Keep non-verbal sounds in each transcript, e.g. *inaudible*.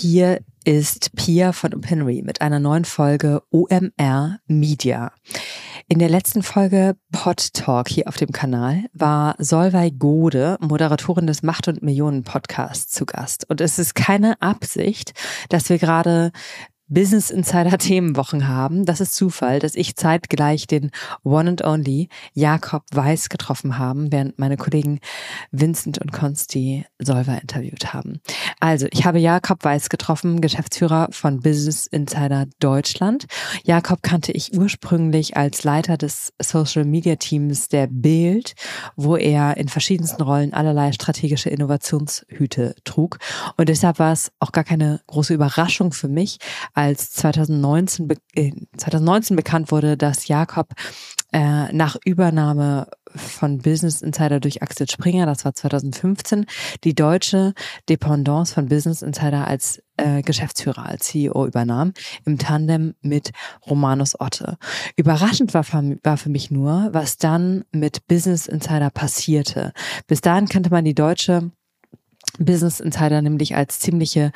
Hier ist Pia von Opinory mit einer neuen Folge OMR Media. In der letzten Folge Pod Talk hier auf dem Kanal war Solveig Gode, Moderatorin des Macht und Millionen Podcasts, zu Gast. Und es ist keine Absicht, dass wir gerade Business Insider Themenwochen haben. Das ist Zufall, dass ich zeitgleich den One and Only Jakob Weiß getroffen haben, während meine Kollegen Vincent und Konsti Solver interviewt haben. Also, ich habe Jakob Weiß getroffen, Geschäftsführer von Business Insider Deutschland. Jakob kannte ich ursprünglich als Leiter des Social Media Teams der Bild, wo er in verschiedensten Rollen allerlei strategische Innovationshüte trug. Und deshalb war es auch gar keine große Überraschung für mich, als 2019, äh, 2019 bekannt wurde, dass Jakob äh, nach Übernahme von Business Insider durch Axel Springer, das war 2015, die deutsche Dependance von Business Insider als äh, Geschäftsführer, als CEO übernahm, im Tandem mit Romanus Otte. Überraschend war war für mich nur, was dann mit Business Insider passierte. Bis dahin kannte man die deutsche Business Insider nämlich als ziemliche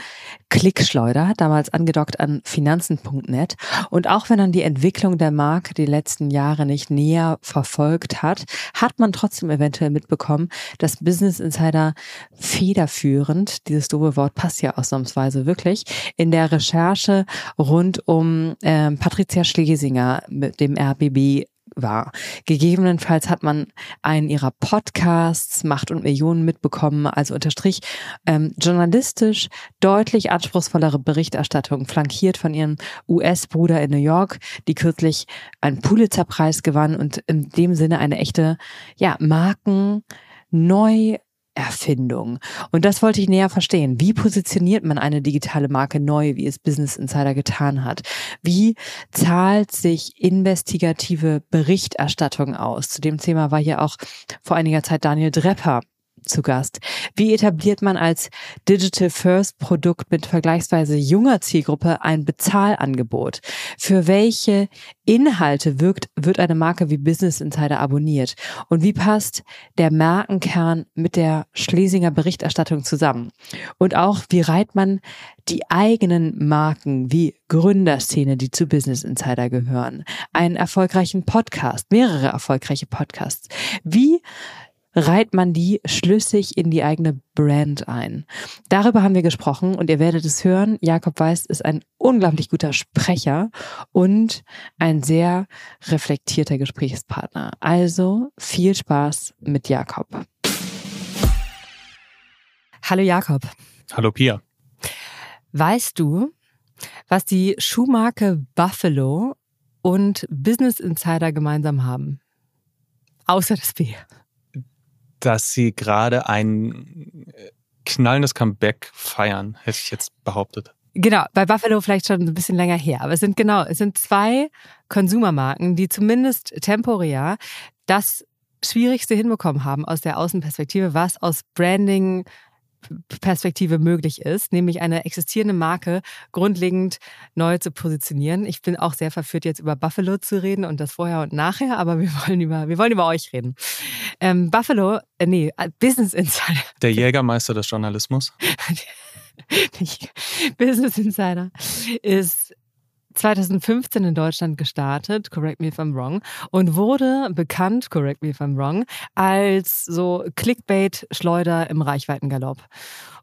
Klickschleuder, damals angedockt an finanzen.net. Und auch wenn man die Entwicklung der Marke die letzten Jahre nicht näher verfolgt hat, hat man trotzdem eventuell mitbekommen, dass Business Insider federführend, dieses doofe Wort passt ja ausnahmsweise wirklich, in der Recherche rund um äh, Patricia Schlesinger mit dem RBB war. Gegebenenfalls hat man einen ihrer Podcasts, Macht und Millionen mitbekommen, also unterstrich ähm, journalistisch deutlich anspruchsvollere Berichterstattung, flankiert von ihrem US-Bruder in New York, die kürzlich einen Pulitzer-Preis gewann und in dem Sinne eine echte, ja, Marken neu Erfindung. Und das wollte ich näher verstehen. Wie positioniert man eine digitale Marke neu, wie es Business Insider getan hat? Wie zahlt sich investigative Berichterstattung aus? Zu dem Thema war hier auch vor einiger Zeit Daniel Drepper zu Gast. Wie etabliert man als Digital First Produkt mit vergleichsweise junger Zielgruppe ein Bezahlangebot? Für welche Inhalte wirkt, wird eine Marke wie Business Insider abonniert? Und wie passt der Markenkern mit der Schlesinger Berichterstattung zusammen? Und auch, wie reiht man die eigenen Marken wie Gründerszene, die zu Business Insider gehören, einen erfolgreichen Podcast, mehrere erfolgreiche Podcasts? Wie reiht man die schlüssig in die eigene Brand ein. Darüber haben wir gesprochen und ihr werdet es hören. Jakob Weiß ist ein unglaublich guter Sprecher und ein sehr reflektierter Gesprächspartner. Also viel Spaß mit Jakob. Hallo Jakob. Hallo Pia. Weißt du, was die Schuhmarke Buffalo und Business Insider gemeinsam haben? Außer das B dass sie gerade ein äh, knallendes Comeback feiern, hätte ich jetzt behauptet. Genau, bei Buffalo vielleicht schon ein bisschen länger her. Aber es sind genau, es sind zwei Konsumermarken, die zumindest temporär das Schwierigste hinbekommen haben aus der Außenperspektive, was aus Branding, Perspektive möglich ist, nämlich eine existierende Marke grundlegend neu zu positionieren. Ich bin auch sehr verführt, jetzt über Buffalo zu reden und das vorher und nachher, aber wir wollen über, wir wollen über euch reden. Ähm, Buffalo, äh, nee, äh, Business Insider. Der Jägermeister des Journalismus. *laughs* Business Insider ist 2015 in Deutschland gestartet, correct me if I'm wrong, und wurde bekannt, correct me if I'm wrong, als so Clickbait-Schleuder im Reichweitengalopp.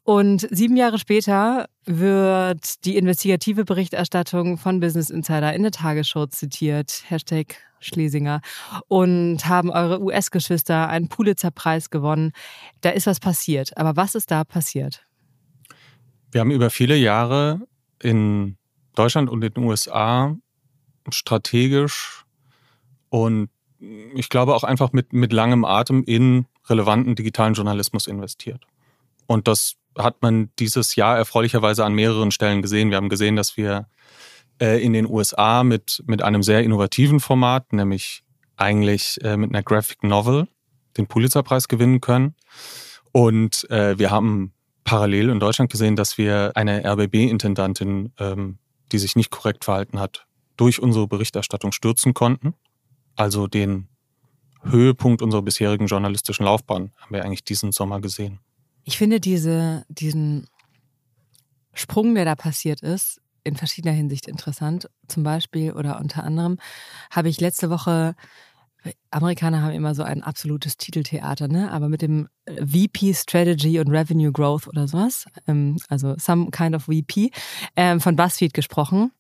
Und sieben Jahre später wird die investigative Berichterstattung von Business Insider in der Tagesschau zitiert, Hashtag Schlesinger, und haben eure US-Geschwister einen Pulitzer-Preis gewonnen. Da ist was passiert. Aber was ist da passiert? Wir haben über viele Jahre in Deutschland und den USA strategisch und ich glaube auch einfach mit, mit langem Atem in relevanten digitalen Journalismus investiert. Und das hat man dieses Jahr erfreulicherweise an mehreren Stellen gesehen. Wir haben gesehen, dass wir äh, in den USA mit, mit einem sehr innovativen Format, nämlich eigentlich äh, mit einer Graphic Novel, den Pulitzerpreis gewinnen können. Und äh, wir haben parallel in Deutschland gesehen, dass wir eine RBB-Intendantin ähm, die sich nicht korrekt verhalten hat, durch unsere Berichterstattung stürzen konnten. Also den Höhepunkt unserer bisherigen journalistischen Laufbahn haben wir eigentlich diesen Sommer gesehen. Ich finde diese, diesen Sprung, der da passiert ist, in verschiedener Hinsicht interessant. Zum Beispiel oder unter anderem habe ich letzte Woche Amerikaner haben immer so ein absolutes Titeltheater, ne? Aber mit dem äh, VP Strategy und Revenue Growth oder sowas, ähm, also some kind of VP, ähm, von BuzzFeed gesprochen,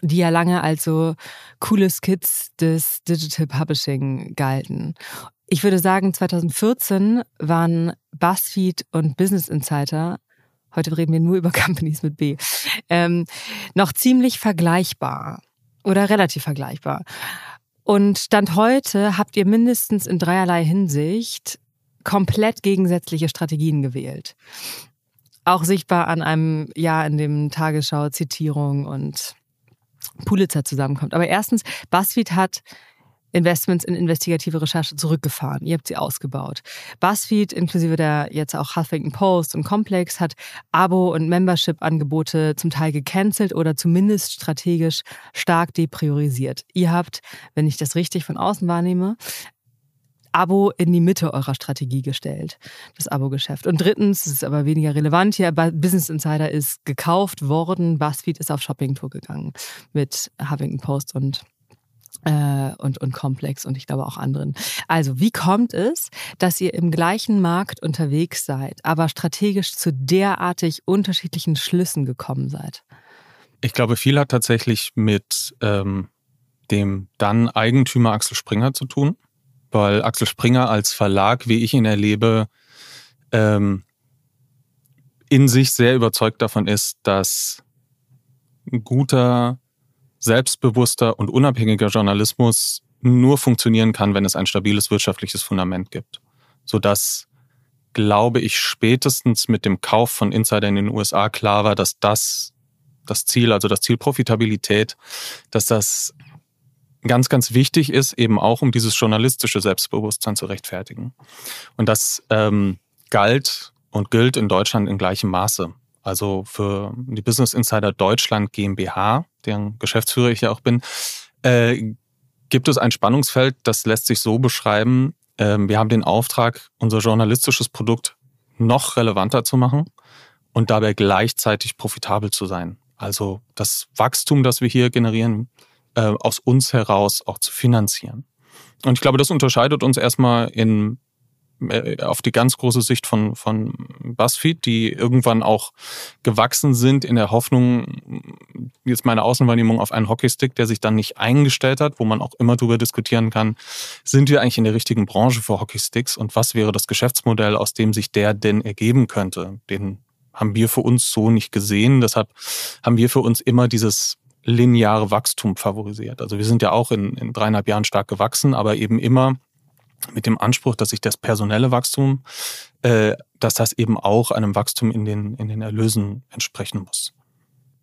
die ja lange als so coole Skits des Digital Publishing galten. Ich würde sagen, 2014 waren BuzzFeed und Business Insider heute reden wir nur über *laughs* Companies mit B, ähm, noch ziemlich vergleichbar oder relativ vergleichbar. Und Stand heute habt ihr mindestens in dreierlei Hinsicht komplett gegensätzliche Strategien gewählt. Auch sichtbar an einem Jahr, in dem Tagesschau Zitierung und Pulitzer zusammenkommt. Aber erstens, BuzzFeed hat Investments in investigative Recherche zurückgefahren. Ihr habt sie ausgebaut. BuzzFeed, inklusive der jetzt auch Huffington Post und Complex, hat Abo- und Membership-Angebote zum Teil gecancelt oder zumindest strategisch stark depriorisiert. Ihr habt, wenn ich das richtig von außen wahrnehme, Abo in die Mitte eurer Strategie gestellt, das Abo-Geschäft. Und drittens, das ist aber weniger relevant hier, Business Insider ist gekauft worden, BuzzFeed ist auf Shopping-Tour gegangen mit Huffington Post und äh, und, und Komplex und ich glaube auch anderen. Also, wie kommt es, dass ihr im gleichen Markt unterwegs seid, aber strategisch zu derartig unterschiedlichen Schlüssen gekommen seid? Ich glaube, viel hat tatsächlich mit ähm, dem dann Eigentümer Axel Springer zu tun, weil Axel Springer als Verlag, wie ich ihn erlebe, ähm, in sich sehr überzeugt davon ist, dass ein guter selbstbewusster und unabhängiger Journalismus nur funktionieren kann, wenn es ein stabiles wirtschaftliches Fundament gibt. Sodass, glaube ich, spätestens mit dem Kauf von Insider in den USA klar war, dass das das Ziel, also das Ziel Profitabilität, dass das ganz, ganz wichtig ist, eben auch um dieses journalistische Selbstbewusstsein zu rechtfertigen. Und das ähm, galt und gilt in Deutschland in gleichem Maße. Also für die Business Insider Deutschland GmbH, deren Geschäftsführer ich ja auch bin, äh, gibt es ein Spannungsfeld, das lässt sich so beschreiben. Äh, wir haben den Auftrag, unser journalistisches Produkt noch relevanter zu machen und dabei gleichzeitig profitabel zu sein. Also das Wachstum, das wir hier generieren, äh, aus uns heraus auch zu finanzieren. Und ich glaube, das unterscheidet uns erstmal in auf die ganz große Sicht von, von BuzzFeed, die irgendwann auch gewachsen sind in der Hoffnung, jetzt meine Außenwahrnehmung auf einen Hockeystick, der sich dann nicht eingestellt hat, wo man auch immer darüber diskutieren kann, sind wir eigentlich in der richtigen Branche für Hockeysticks und was wäre das Geschäftsmodell, aus dem sich der denn ergeben könnte? Den haben wir für uns so nicht gesehen. Deshalb haben wir für uns immer dieses lineare Wachstum favorisiert. Also wir sind ja auch in, in dreieinhalb Jahren stark gewachsen, aber eben immer mit dem Anspruch, dass sich das personelle Wachstum, äh, dass das eben auch einem Wachstum in den, in den Erlösen entsprechen muss.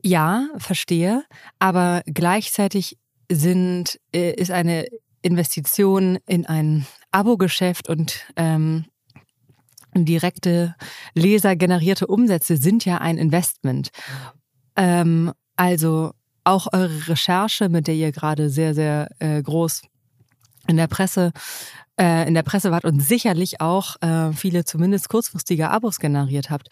Ja, verstehe. Aber gleichzeitig sind, äh, ist eine Investition in ein Abo-Geschäft und ähm, direkte lesergenerierte Umsätze sind ja ein Investment. Ähm, also auch eure Recherche, mit der ihr gerade sehr, sehr äh, groß in der Presse in der Presse wart und sicherlich auch äh, viele zumindest kurzfristige Abos generiert habt.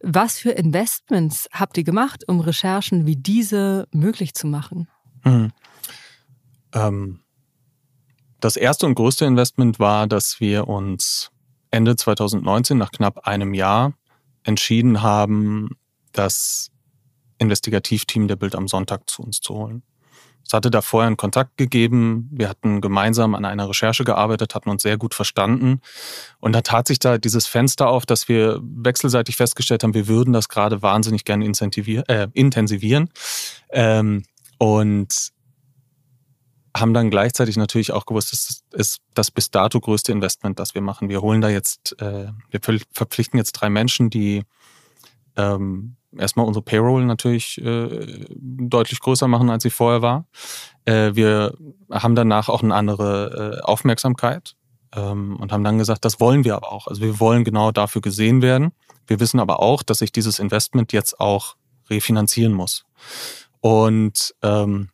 Was für Investments habt ihr gemacht, um Recherchen wie diese möglich zu machen? Mhm. Ähm, das erste und größte Investment war, dass wir uns Ende 2019, nach knapp einem Jahr, entschieden haben, das Investigativteam der Bild am Sonntag zu uns zu holen. Es hatte da vorher einen Kontakt gegeben. Wir hatten gemeinsam an einer Recherche gearbeitet, hatten uns sehr gut verstanden. Und da tat sich da dieses Fenster auf, dass wir wechselseitig festgestellt haben, wir würden das gerade wahnsinnig gerne äh, intensivieren. Ähm, und haben dann gleichzeitig natürlich auch gewusst, das ist das bis dato größte Investment, das wir machen. Wir holen da jetzt, äh, wir verpflichten jetzt drei Menschen, die ähm, erstmal unsere Payroll natürlich äh, deutlich größer machen, als sie vorher war. Äh, wir haben danach auch eine andere äh, Aufmerksamkeit ähm, und haben dann gesagt, das wollen wir aber auch. Also wir wollen genau dafür gesehen werden. Wir wissen aber auch, dass sich dieses Investment jetzt auch refinanzieren muss. Und ähm,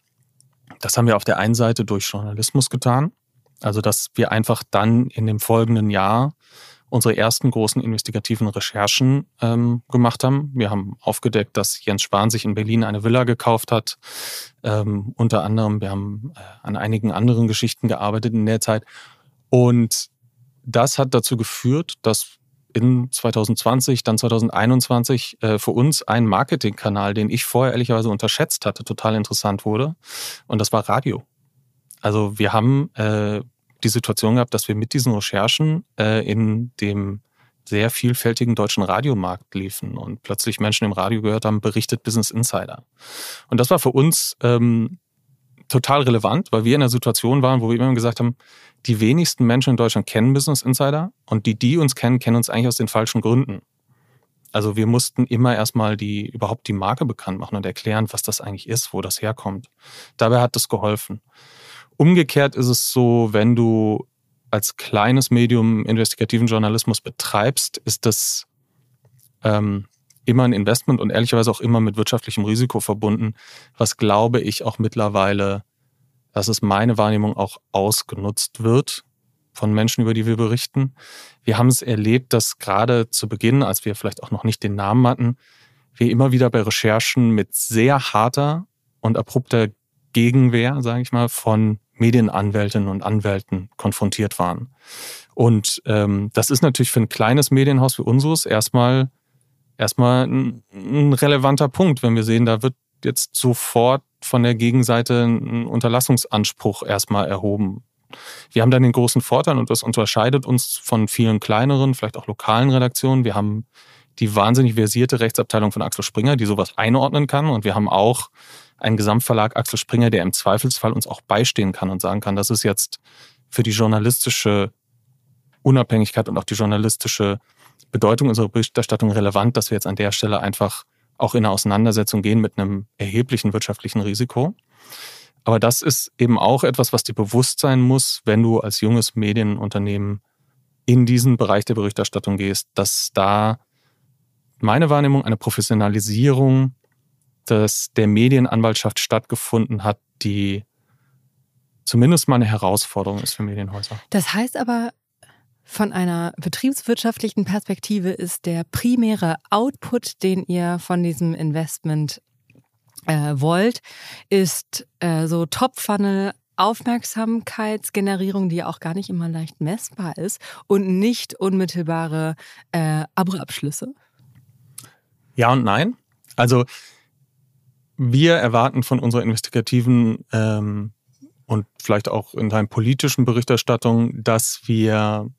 das haben wir auf der einen Seite durch Journalismus getan. Also dass wir einfach dann in dem folgenden Jahr unsere ersten großen investigativen Recherchen ähm, gemacht haben. Wir haben aufgedeckt, dass Jens Spahn sich in Berlin eine Villa gekauft hat. Ähm, unter anderem, wir haben äh, an einigen anderen Geschichten gearbeitet in der Zeit. Und das hat dazu geführt, dass in 2020, dann 2021 äh, für uns ein Marketingkanal, den ich vorher ehrlicherweise unterschätzt hatte, total interessant wurde. Und das war Radio. Also wir haben äh, die Situation gehabt, dass wir mit diesen Recherchen äh, in dem sehr vielfältigen deutschen Radiomarkt liefen und plötzlich Menschen im Radio gehört haben, berichtet Business Insider. Und das war für uns ähm, total relevant, weil wir in einer Situation waren, wo wir immer gesagt haben, die wenigsten Menschen in Deutschland kennen Business Insider und die, die uns kennen, kennen uns eigentlich aus den falschen Gründen. Also wir mussten immer erstmal die, überhaupt die Marke bekannt machen und erklären, was das eigentlich ist, wo das herkommt. Dabei hat das geholfen. Umgekehrt ist es so, wenn du als kleines Medium investigativen Journalismus betreibst, ist das ähm, immer ein Investment und ehrlicherweise auch immer mit wirtschaftlichem Risiko verbunden, was glaube ich auch mittlerweile, das ist meine Wahrnehmung, auch ausgenutzt wird von Menschen, über die wir berichten. Wir haben es erlebt, dass gerade zu Beginn, als wir vielleicht auch noch nicht den Namen hatten, wir immer wieder bei Recherchen mit sehr harter und abrupter Gegenwehr, sage ich mal, von Medienanwältinnen und Anwälten konfrontiert waren. Und ähm, das ist natürlich für ein kleines Medienhaus wie unseres erstmal erstmal ein, ein relevanter Punkt, wenn wir sehen, da wird jetzt sofort von der Gegenseite ein Unterlassungsanspruch erstmal erhoben. Wir haben dann den großen Vorteil und das unterscheidet uns von vielen kleineren, vielleicht auch lokalen Redaktionen. Wir haben die wahnsinnig versierte Rechtsabteilung von Axel Springer, die sowas einordnen kann. Und wir haben auch einen Gesamtverlag Axel Springer, der im Zweifelsfall uns auch beistehen kann und sagen kann, das ist jetzt für die journalistische Unabhängigkeit und auch die journalistische Bedeutung unserer Berichterstattung relevant, dass wir jetzt an der Stelle einfach auch in eine Auseinandersetzung gehen mit einem erheblichen wirtschaftlichen Risiko. Aber das ist eben auch etwas, was dir bewusst sein muss, wenn du als junges Medienunternehmen in diesen Bereich der Berichterstattung gehst, dass da meine Wahrnehmung eine Professionalisierung des, der Medienanwaltschaft stattgefunden hat, die zumindest mal eine Herausforderung ist für Medienhäuser. Das heißt aber, von einer betriebswirtschaftlichen Perspektive ist der primäre Output, den ihr von diesem Investment äh, wollt, ist äh, so Top-Funnel Aufmerksamkeitsgenerierung, die auch gar nicht immer leicht messbar ist und nicht unmittelbare äh, Abo-Abschlüsse? Ja und nein. Also wir erwarten von unserer investigativen ähm, und vielleicht auch in deinem politischen Berichterstattung, dass wir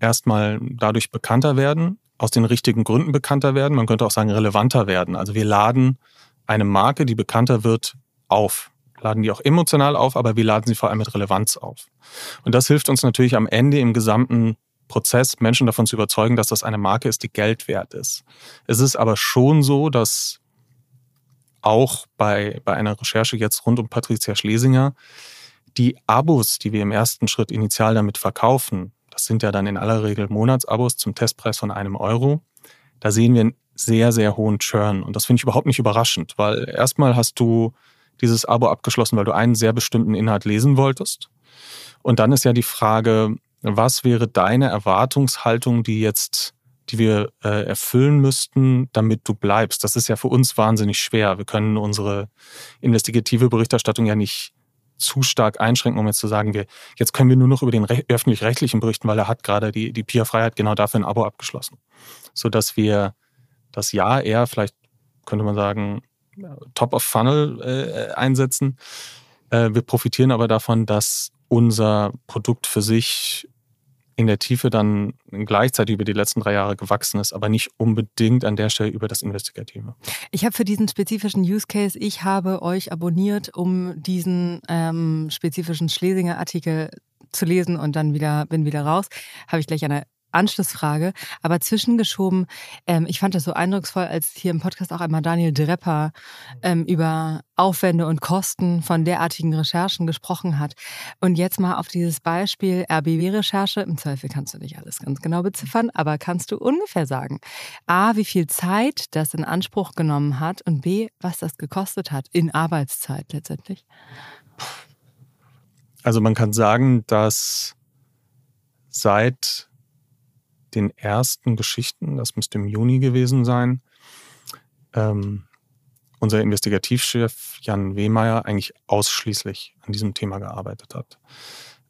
erstmal dadurch bekannter werden, aus den richtigen Gründen bekannter werden. Man könnte auch sagen, relevanter werden. Also wir laden eine Marke, die bekannter wird, auf. Laden die auch emotional auf, aber wir laden sie vor allem mit Relevanz auf. Und das hilft uns natürlich am Ende im gesamten Prozess, Menschen davon zu überzeugen, dass das eine Marke ist, die Geld wert ist. Es ist aber schon so, dass auch bei, bei einer Recherche jetzt rund um Patricia Schlesinger die Abos, die wir im ersten Schritt initial damit verkaufen, das sind ja dann in aller Regel Monatsabos zum Testpreis von einem Euro. Da sehen wir einen sehr, sehr hohen Churn. Und das finde ich überhaupt nicht überraschend, weil erstmal hast du dieses Abo abgeschlossen, weil du einen sehr bestimmten Inhalt lesen wolltest. Und dann ist ja die Frage, was wäre deine Erwartungshaltung, die jetzt, die wir äh, erfüllen müssten, damit du bleibst? Das ist ja für uns wahnsinnig schwer. Wir können unsere investigative Berichterstattung ja nicht zu stark einschränken, um jetzt zu sagen, wir, jetzt können wir nur noch über den öffentlich-rechtlichen berichten, weil er hat gerade die, die Peer-Freiheit genau dafür ein Abo abgeschlossen. Sodass wir das Jahr eher vielleicht, könnte man sagen, Top of Funnel äh, einsetzen. Äh, wir profitieren aber davon, dass unser Produkt für sich in der Tiefe dann gleichzeitig über die letzten drei Jahre gewachsen ist, aber nicht unbedingt an der Stelle über das Investigative. Ich habe für diesen spezifischen Use Case, ich habe euch abonniert, um diesen ähm, spezifischen Schlesinger Artikel zu lesen und dann wieder bin wieder raus, habe ich gleich eine Anschlussfrage, aber zwischengeschoben, ähm, ich fand das so eindrucksvoll, als hier im Podcast auch einmal Daniel Drepper ähm, über Aufwände und Kosten von derartigen Recherchen gesprochen hat. Und jetzt mal auf dieses Beispiel RBW-Recherche. Im Zweifel kannst du nicht alles ganz genau beziffern, aber kannst du ungefähr sagen, A, wie viel Zeit das in Anspruch genommen hat und B, was das gekostet hat in Arbeitszeit letztendlich? Also man kann sagen, dass seit den ersten Geschichten, das müsste im Juni gewesen sein, ähm, unser Investigativchef Jan Wehmeier eigentlich ausschließlich an diesem Thema gearbeitet hat.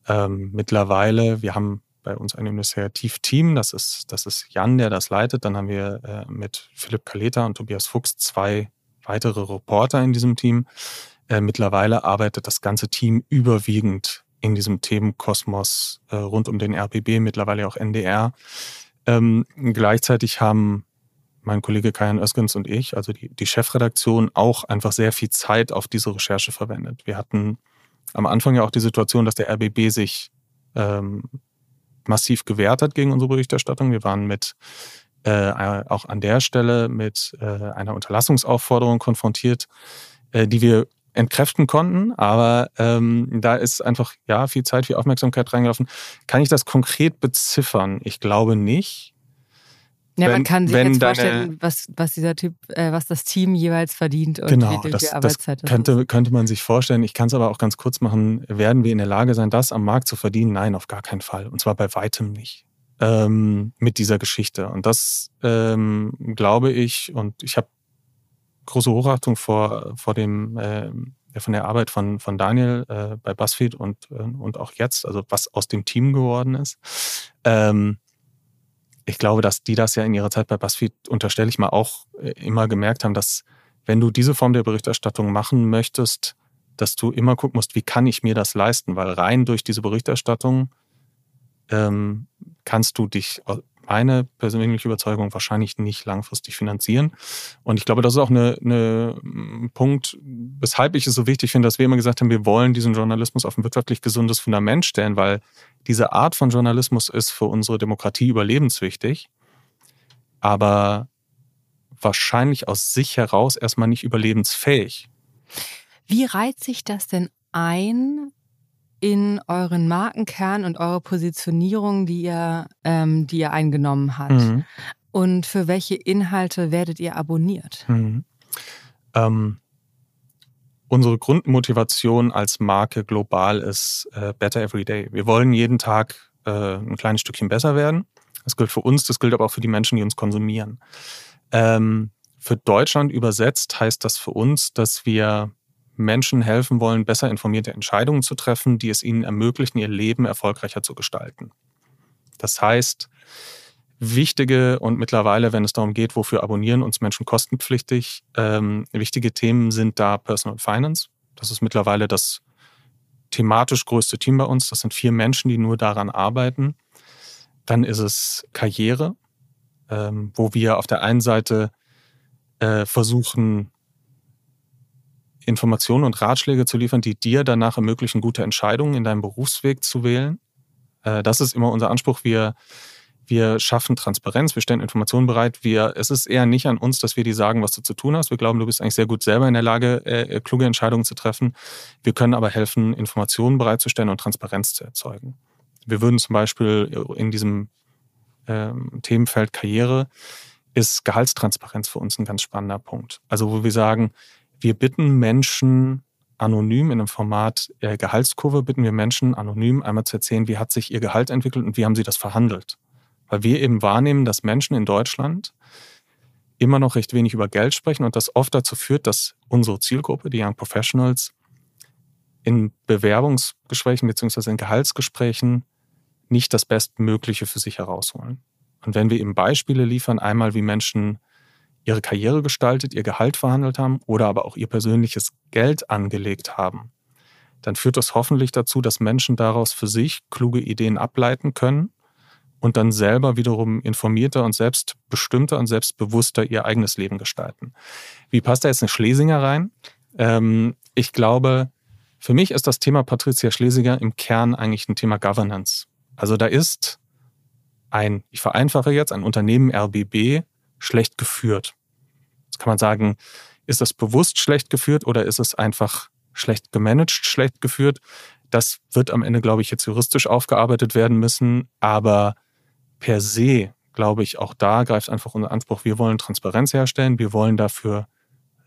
Ähm, mittlerweile, wir haben bei uns ein Investigativteam, das ist, das ist Jan, der das leitet. Dann haben wir äh, mit Philipp Kaleta und Tobias Fuchs zwei weitere Reporter in diesem Team. Äh, mittlerweile arbeitet das ganze Team überwiegend in diesem Themenkosmos äh, rund um den RBB, mittlerweile auch NDR. Ähm, gleichzeitig haben mein Kollege Kajan Öskens und ich, also die, die Chefredaktion, auch einfach sehr viel Zeit auf diese Recherche verwendet. Wir hatten am Anfang ja auch die Situation, dass der RBB sich ähm, massiv gewehrt hat gegen unsere Berichterstattung. Wir waren mit äh, auch an der Stelle mit äh, einer Unterlassungsaufforderung konfrontiert, äh, die wir entkräften konnten, aber ähm, da ist einfach ja viel Zeit, viel Aufmerksamkeit reingelaufen. Kann ich das konkret beziffern? Ich glaube nicht. Ja, wenn, man kann sich jetzt vorstellen, was, was dieser Typ, äh, was das Team jeweils verdient und genau, wie das, die Arbeitszeit das könnte, könnte man sich vorstellen. Ich kann es aber auch ganz kurz machen. Werden wir in der Lage sein, das am Markt zu verdienen? Nein, auf gar keinen Fall. Und zwar bei weitem nicht. Ähm, mit dieser Geschichte. Und das ähm, glaube ich, und ich habe große Hochachtung vor, vor dem, äh, von der Arbeit von, von Daniel äh, bei BuzzFeed und, äh, und auch jetzt, also was aus dem Team geworden ist. Ähm, ich glaube, dass die das ja in ihrer Zeit bei BuzzFeed, unterstelle ich mal, auch äh, immer gemerkt haben, dass wenn du diese Form der Berichterstattung machen möchtest, dass du immer gucken musst, wie kann ich mir das leisten? Weil rein durch diese Berichterstattung ähm, kannst du dich meine persönliche Überzeugung wahrscheinlich nicht langfristig finanzieren. Und ich glaube, das ist auch eine, eine Punkt, weshalb ich es so wichtig finde, dass wir immer gesagt haben, wir wollen diesen Journalismus auf ein wirtschaftlich gesundes Fundament stellen, weil diese Art von Journalismus ist für unsere Demokratie überlebenswichtig, aber wahrscheinlich aus sich heraus erstmal nicht überlebensfähig. Wie reiht sich das denn ein in euren Markenkern und eure Positionierung, die ihr, ähm, die ihr eingenommen habt? Mhm. Und für welche Inhalte werdet ihr abonniert? Mhm. Ähm, unsere Grundmotivation als Marke global ist äh, Better Every Day. Wir wollen jeden Tag äh, ein kleines Stückchen besser werden. Das gilt für uns, das gilt aber auch für die Menschen, die uns konsumieren. Ähm, für Deutschland übersetzt heißt das für uns, dass wir Menschen helfen wollen, besser informierte Entscheidungen zu treffen, die es ihnen ermöglichen, ihr Leben erfolgreicher zu gestalten. Das heißt, wichtige und mittlerweile, wenn es darum geht, wofür abonnieren uns Menschen kostenpflichtig, ähm, wichtige Themen sind da Personal Finance. Das ist mittlerweile das thematisch größte Team bei uns. Das sind vier Menschen, die nur daran arbeiten. Dann ist es Karriere, ähm, wo wir auf der einen Seite äh, versuchen, Informationen und Ratschläge zu liefern, die dir danach ermöglichen, gute Entscheidungen in deinem Berufsweg zu wählen. Äh, das ist immer unser Anspruch. Wir, wir schaffen Transparenz, wir stellen Informationen bereit. Wir, es ist eher nicht an uns, dass wir dir sagen, was du zu tun hast. Wir glauben, du bist eigentlich sehr gut selber in der Lage, äh, kluge Entscheidungen zu treffen. Wir können aber helfen, Informationen bereitzustellen und Transparenz zu erzeugen. Wir würden zum Beispiel in diesem ähm, Themenfeld Karriere ist Gehaltstransparenz für uns ein ganz spannender Punkt. Also wo wir sagen, wir bitten Menschen anonym in einem Format äh, Gehaltskurve, bitten wir Menschen anonym einmal zu erzählen, wie hat sich ihr Gehalt entwickelt und wie haben sie das verhandelt. Weil wir eben wahrnehmen, dass Menschen in Deutschland immer noch recht wenig über Geld sprechen und das oft dazu führt, dass unsere Zielgruppe, die Young Professionals, in Bewerbungsgesprächen beziehungsweise in Gehaltsgesprächen nicht das Bestmögliche für sich herausholen. Und wenn wir eben Beispiele liefern, einmal wie Menschen ihre Karriere gestaltet, ihr Gehalt verhandelt haben oder aber auch ihr persönliches Geld angelegt haben, dann führt das hoffentlich dazu, dass Menschen daraus für sich kluge Ideen ableiten können und dann selber wiederum informierter und selbstbestimmter und selbstbewusster ihr eigenes Leben gestalten. Wie passt da jetzt eine Schlesinger rein? Ähm, ich glaube, für mich ist das Thema Patricia Schlesinger im Kern eigentlich ein Thema Governance. Also da ist ein, ich vereinfache jetzt, ein Unternehmen RBB schlecht geführt. Jetzt kann man sagen, ist das bewusst schlecht geführt oder ist es einfach schlecht gemanagt, schlecht geführt? Das wird am Ende, glaube ich, jetzt juristisch aufgearbeitet werden müssen. Aber per se, glaube ich, auch da greift einfach unser Anspruch, wir wollen Transparenz herstellen, wir wollen dafür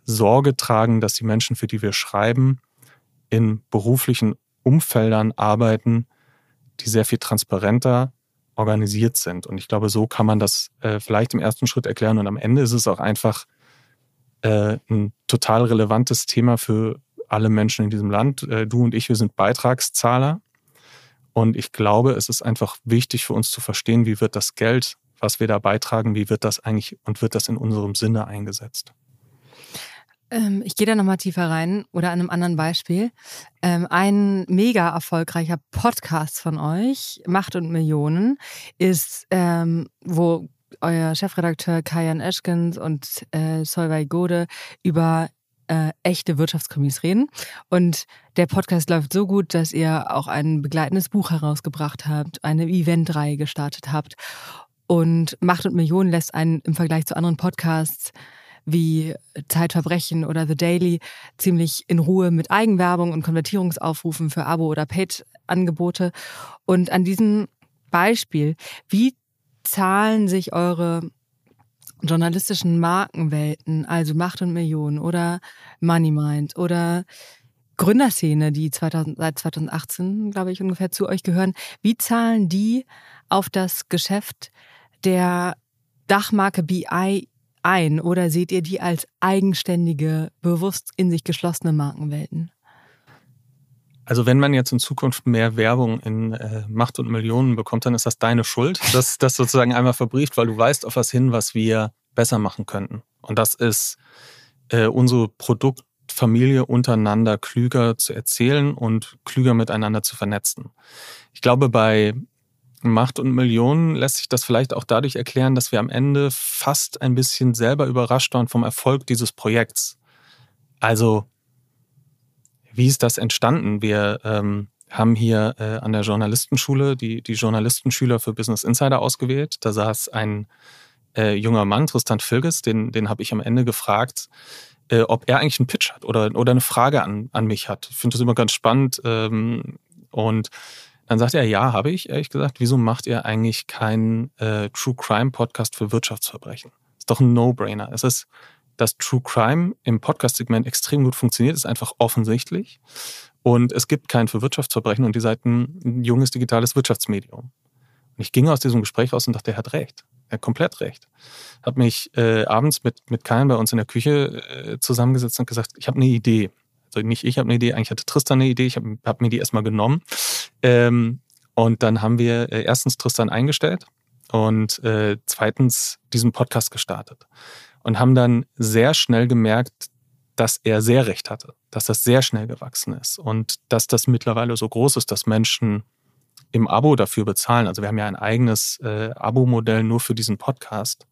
Sorge tragen, dass die Menschen, für die wir schreiben, in beruflichen Umfeldern arbeiten, die sehr viel transparenter organisiert sind. Und ich glaube, so kann man das äh, vielleicht im ersten Schritt erklären. Und am Ende ist es auch einfach äh, ein total relevantes Thema für alle Menschen in diesem Land. Äh, du und ich, wir sind Beitragszahler. Und ich glaube, es ist einfach wichtig für uns zu verstehen, wie wird das Geld, was wir da beitragen, wie wird das eigentlich und wird das in unserem Sinne eingesetzt. Ähm, ich gehe da nochmal tiefer rein oder an einem anderen Beispiel. Ähm, ein mega erfolgreicher Podcast von euch, Macht und Millionen, ist, ähm, wo euer Chefredakteur Kajan Eschkens und äh, Solveig Gode über äh, echte Wirtschaftskrimis reden. Und der Podcast läuft so gut, dass ihr auch ein begleitendes Buch herausgebracht habt, eine Eventreihe gestartet habt. Und Macht und Millionen lässt einen im Vergleich zu anderen Podcasts wie Zeitverbrechen oder The Daily ziemlich in Ruhe mit Eigenwerbung und Konvertierungsaufrufen für Abo- oder Paid-Angebote. Und an diesem Beispiel, wie zahlen sich eure journalistischen Markenwelten, also Macht und Millionen oder Moneymind oder Gründerszene, die 2000, seit 2018, glaube ich, ungefähr zu euch gehören, wie zahlen die auf das Geschäft der Dachmarke BI ein oder seht ihr die als eigenständige, bewusst in sich geschlossene Markenwelten? Also wenn man jetzt in Zukunft mehr Werbung in äh, Macht und Millionen bekommt, dann ist das deine Schuld. *laughs* dass das sozusagen einmal verbrieft, weil du weißt auf was hin, was wir besser machen könnten. Und das ist äh, unsere Produktfamilie untereinander klüger zu erzählen und klüger miteinander zu vernetzen. Ich glaube, bei Macht und Millionen lässt sich das vielleicht auch dadurch erklären, dass wir am Ende fast ein bisschen selber überrascht waren vom Erfolg dieses Projekts. Also, wie ist das entstanden? Wir ähm, haben hier äh, an der Journalistenschule die, die Journalistenschüler für Business Insider ausgewählt. Da saß ein äh, junger Mann, Tristan Filges, den, den habe ich am Ende gefragt, äh, ob er eigentlich einen Pitch hat oder, oder eine Frage an, an mich hat. Ich finde das immer ganz spannend. Ähm, und dann sagt er, ja, habe ich, ehrlich gesagt. Wieso macht ihr eigentlich keinen äh, True Crime Podcast für Wirtschaftsverbrechen? Ist doch ein No-Brainer. Es ist, dass True Crime im Podcast-Segment extrem gut funktioniert, ist einfach offensichtlich. Und es gibt keinen für Wirtschaftsverbrechen und die seid ein junges digitales Wirtschaftsmedium. Und ich ging aus diesem Gespräch raus und dachte, er hat recht. Er hat komplett recht. Hab mich äh, abends mit, mit Kain bei uns in der Küche äh, zusammengesetzt und gesagt, ich habe eine Idee. Also nicht ich habe eine Idee, eigentlich hatte Tristan eine Idee, ich habe hab mir die erstmal genommen. Ähm, und dann haben wir äh, erstens Tristan eingestellt und äh, zweitens diesen Podcast gestartet. Und haben dann sehr schnell gemerkt, dass er sehr recht hatte, dass das sehr schnell gewachsen ist und dass das mittlerweile so groß ist, dass Menschen im Abo dafür bezahlen. Also wir haben ja ein eigenes äh, Abo-Modell nur für diesen Podcast.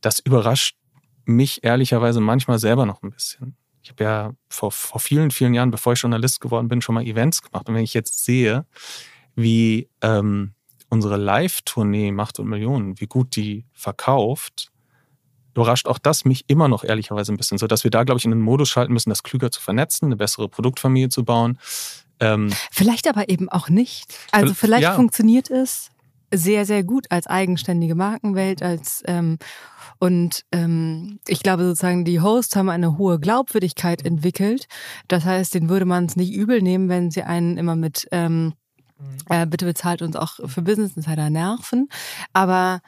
Das überrascht mich ehrlicherweise manchmal selber noch ein bisschen. Ich habe ja vor, vor vielen, vielen Jahren, bevor ich Journalist geworden bin, schon mal Events gemacht. Und wenn ich jetzt sehe, wie ähm, unsere Live-Tournee Macht und Millionen, wie gut die verkauft, überrascht auch das mich immer noch ehrlicherweise ein bisschen, so dass wir da, glaube ich, in den Modus schalten müssen, das klüger zu vernetzen, eine bessere Produktfamilie zu bauen. Ähm, vielleicht aber eben auch nicht. Also vielleicht ja. funktioniert es sehr, sehr gut als eigenständige Markenwelt, als ähm, und ähm, ich glaube sozusagen, die Hosts haben eine hohe Glaubwürdigkeit entwickelt. Das heißt, den würde man es nicht übel nehmen, wenn sie einen immer mit ähm, äh, bitte bezahlt uns auch für Business Insider nerven. Aber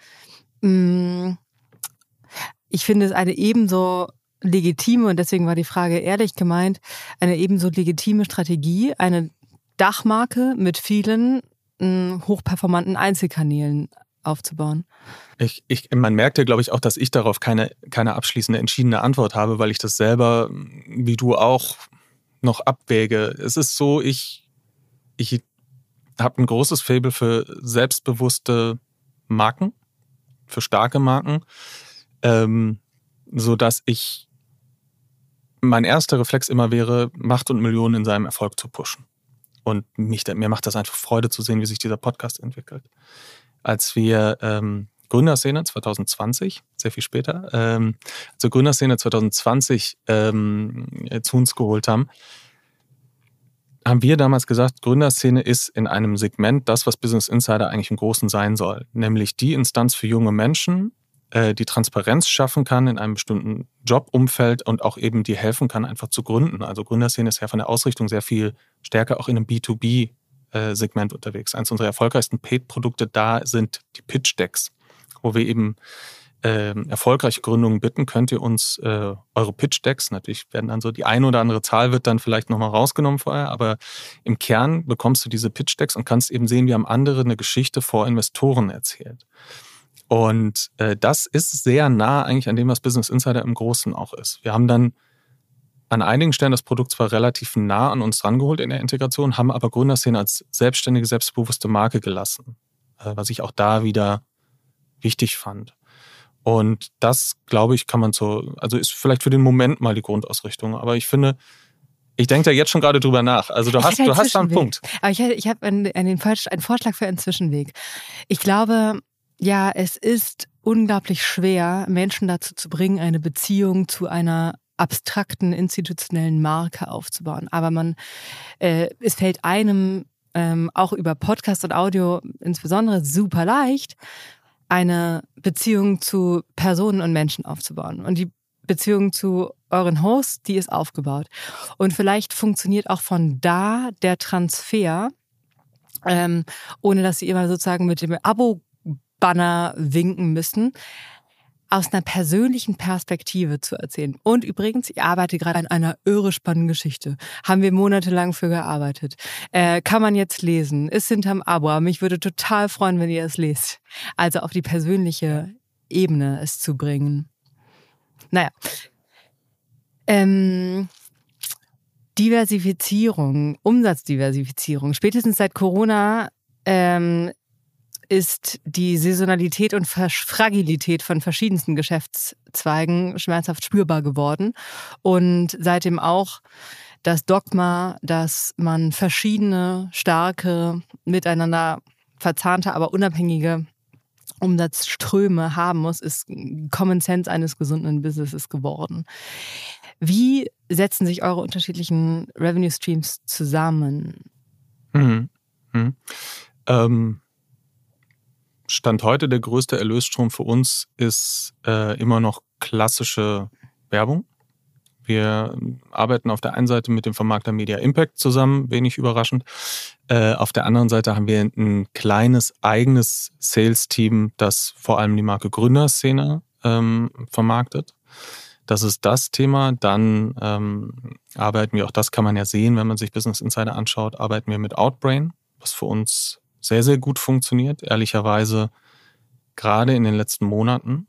mh, mm, ich finde es eine ebenso legitime, und deswegen war die Frage ehrlich gemeint, eine ebenso legitime Strategie, eine Dachmarke mit vielen hochperformanten Einzelkanälen aufzubauen? Ich, ich, man merkt ja, glaube ich, auch, dass ich darauf keine, keine abschließende, entschiedene Antwort habe, weil ich das selber, wie du auch, noch abwäge. Es ist so, ich, ich habe ein großes Faible für selbstbewusste Marken, für starke Marken, ähm, so dass ich mein erster Reflex immer wäre, Macht und Millionen in seinem Erfolg zu pushen. Und mich, mir macht das einfach Freude zu sehen, wie sich dieser Podcast entwickelt als wir ähm, Gründerszene 2020, sehr viel später, ähm, zur Gründerszene 2020 ähm, zu uns geholt haben, haben wir damals gesagt, Gründerszene ist in einem Segment das, was Business Insider eigentlich im Großen sein soll. Nämlich die Instanz für junge Menschen, äh, die Transparenz schaffen kann in einem bestimmten Jobumfeld und auch eben die helfen kann, einfach zu gründen. Also Gründerszene ist ja von der Ausrichtung sehr viel stärker auch in einem B2B Segment unterwegs. Eins unserer erfolgreichsten Paid-Produkte da sind die Pitch-Decks, wo wir eben äh, erfolgreiche Gründungen bitten, könnt ihr uns äh, eure Pitch-Decks, natürlich werden dann so die eine oder andere Zahl wird dann vielleicht nochmal rausgenommen vorher, aber im Kern bekommst du diese Pitch-Decks und kannst eben sehen, wie haben andere eine Geschichte vor Investoren erzählt. Und äh, das ist sehr nah eigentlich an dem, was Business Insider im Großen auch ist. Wir haben dann an einigen Stellen das Produkt zwar relativ nah an uns rangeholt in der Integration, haben aber Gründerszene als selbstständige, selbstbewusste Marke gelassen, äh, was ich auch da wieder wichtig fand. Und das, glaube ich, kann man so, also ist vielleicht für den Moment mal die Grundausrichtung. Aber ich finde, ich denke da jetzt schon gerade drüber nach. Also du ich hast, du hast da einen Punkt. Aber ich, ich habe einen, einen, einen Vorschlag für einen Zwischenweg. Ich glaube, ja, es ist unglaublich schwer, Menschen dazu zu bringen, eine Beziehung zu einer abstrakten institutionellen Marke aufzubauen. Aber man, äh, es fällt einem ähm, auch über Podcast und Audio insbesondere super leicht, eine Beziehung zu Personen und Menschen aufzubauen. Und die Beziehung zu euren Hosts, die ist aufgebaut. Und vielleicht funktioniert auch von da der Transfer, ähm, ohne dass sie immer sozusagen mit dem Abo-Banner winken müssen aus einer persönlichen Perspektive zu erzählen. Und übrigens, ich arbeite gerade an einer irre spannenden Geschichte. Haben wir monatelang für gearbeitet. Äh, kann man jetzt lesen. Ist hinterm Abo. Mich würde total freuen, wenn ihr es lest. Also auf die persönliche Ebene es zu bringen. Naja. Ähm, Diversifizierung, Umsatzdiversifizierung. Spätestens seit Corona ähm, ist die Saisonalität und Fragilität von verschiedensten Geschäftszweigen schmerzhaft spürbar geworden. Und seitdem auch das Dogma, dass man verschiedene, starke, miteinander verzahnte, aber unabhängige Umsatzströme haben muss, ist Common Sense eines gesunden Businesses geworden. Wie setzen sich eure unterschiedlichen Revenue Streams zusammen? Mhm. Mhm. Ähm Stand heute der größte Erlösstrom für uns ist äh, immer noch klassische Werbung. Wir arbeiten auf der einen Seite mit dem Vermarkter Media Impact zusammen, wenig überraschend. Äh, auf der anderen Seite haben wir ein kleines eigenes Sales-Team, das vor allem die Marke Gründerszene ähm, vermarktet. Das ist das Thema. Dann ähm, arbeiten wir, auch das kann man ja sehen, wenn man sich Business Insider anschaut, arbeiten wir mit Outbrain, was für uns sehr, sehr gut funktioniert, ehrlicherweise gerade in den letzten Monaten.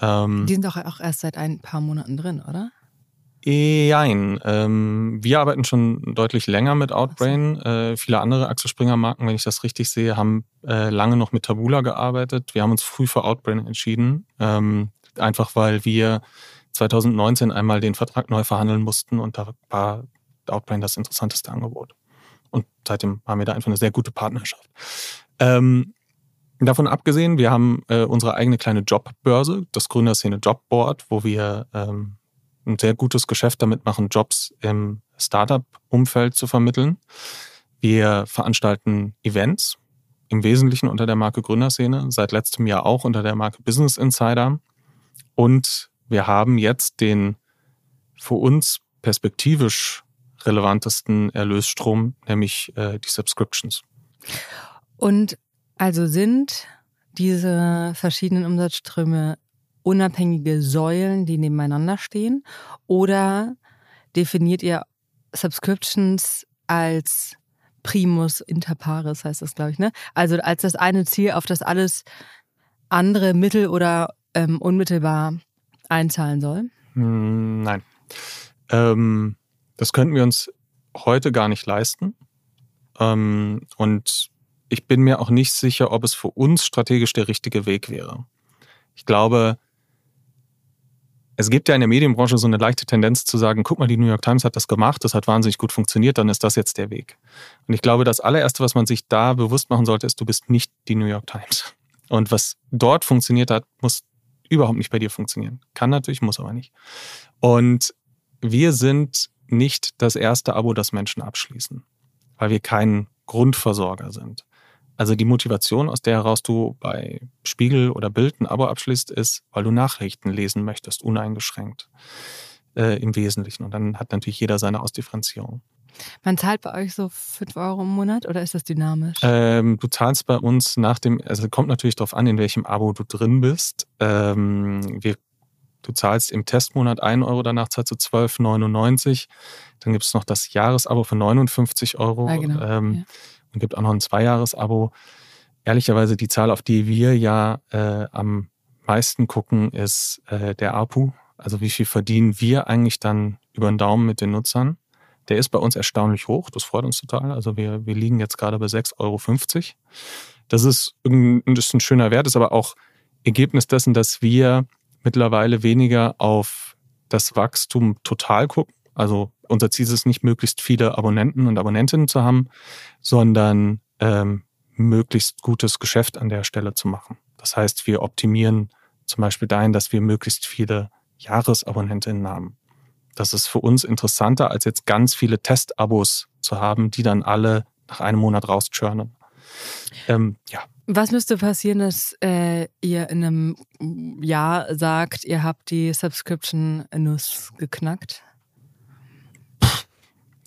Ähm, Die sind doch auch erst seit ein paar Monaten drin, oder? Nein, ähm, wir arbeiten schon deutlich länger mit Outbrain. Äh, viele andere Axel Springer Marken, wenn ich das richtig sehe, haben äh, lange noch mit Tabula gearbeitet. Wir haben uns früh für Outbrain entschieden, ähm, einfach weil wir 2019 einmal den Vertrag neu verhandeln mussten und da war Outbrain das interessanteste Angebot. Und seitdem haben wir da einfach eine sehr gute Partnerschaft. Ähm, davon abgesehen, wir haben äh, unsere eigene kleine Jobbörse, das Gründerszene Jobboard, wo wir ähm, ein sehr gutes Geschäft damit machen, Jobs im Startup-Umfeld zu vermitteln. Wir veranstalten Events, im Wesentlichen unter der Marke Gründerszene, seit letztem Jahr auch unter der Marke Business Insider. Und wir haben jetzt den für uns perspektivisch relevantesten Erlösstrom, nämlich äh, die Subscriptions. Und also sind diese verschiedenen Umsatzströme unabhängige Säulen, die nebeneinander stehen? Oder definiert ihr Subscriptions als Primus inter pares, heißt das, glaube ich, ne? Also als das eine Ziel, auf das alles andere mittel- oder ähm, unmittelbar einzahlen soll? Hm, nein. Ähm, das könnten wir uns heute gar nicht leisten. Ähm, und ich bin mir auch nicht sicher, ob es für uns strategisch der richtige Weg wäre. Ich glaube, es gibt ja in der Medienbranche so eine leichte Tendenz zu sagen, guck mal, die New York Times hat das gemacht, das hat wahnsinnig gut funktioniert, dann ist das jetzt der Weg. Und ich glaube, das allererste, was man sich da bewusst machen sollte, ist, du bist nicht die New York Times. Und was dort funktioniert hat, muss überhaupt nicht bei dir funktionieren. Kann natürlich, muss aber nicht. Und wir sind nicht das erste Abo, das Menschen abschließen, weil wir kein Grundversorger sind. Also die Motivation, aus der heraus du bei Spiegel oder Bild ein Abo abschließt, ist, weil du Nachrichten lesen möchtest, uneingeschränkt äh, im Wesentlichen. Und dann hat natürlich jeder seine Ausdifferenzierung. Man zahlt bei euch so 5 Euro im Monat oder ist das dynamisch? Ähm, du zahlst bei uns nach dem, also kommt natürlich darauf an, in welchem Abo du drin bist. Ähm, wir, du zahlst im Testmonat 1 Euro, danach zahlst du 12,99. Dann gibt es noch das Jahresabo für 59 Euro. Ja, genau. ähm, ja. Und gibt auch noch ein Zweijahresabo. Ehrlicherweise die Zahl, auf die wir ja äh, am meisten gucken, ist äh, der APU. Also wie viel verdienen wir eigentlich dann über den Daumen mit den Nutzern? Der ist bei uns erstaunlich hoch. Das freut uns total. Also wir, wir liegen jetzt gerade bei 6,50 Euro. Das ist, ein, das ist ein schöner Wert, ist aber auch Ergebnis dessen, dass wir mittlerweile weniger auf das Wachstum total gucken. Also unser Ziel ist es nicht, möglichst viele Abonnenten und Abonnentinnen zu haben, sondern ähm, möglichst gutes Geschäft an der Stelle zu machen. Das heißt, wir optimieren zum Beispiel dahin, dass wir möglichst viele Jahresabonnentinnen haben. Das ist für uns interessanter, als jetzt ganz viele Testabos zu haben, die dann alle nach einem Monat rauschurnen. Ähm, ja. Was müsste passieren, dass äh, ihr in einem Jahr sagt, ihr habt die Subscription-Nuss geknackt?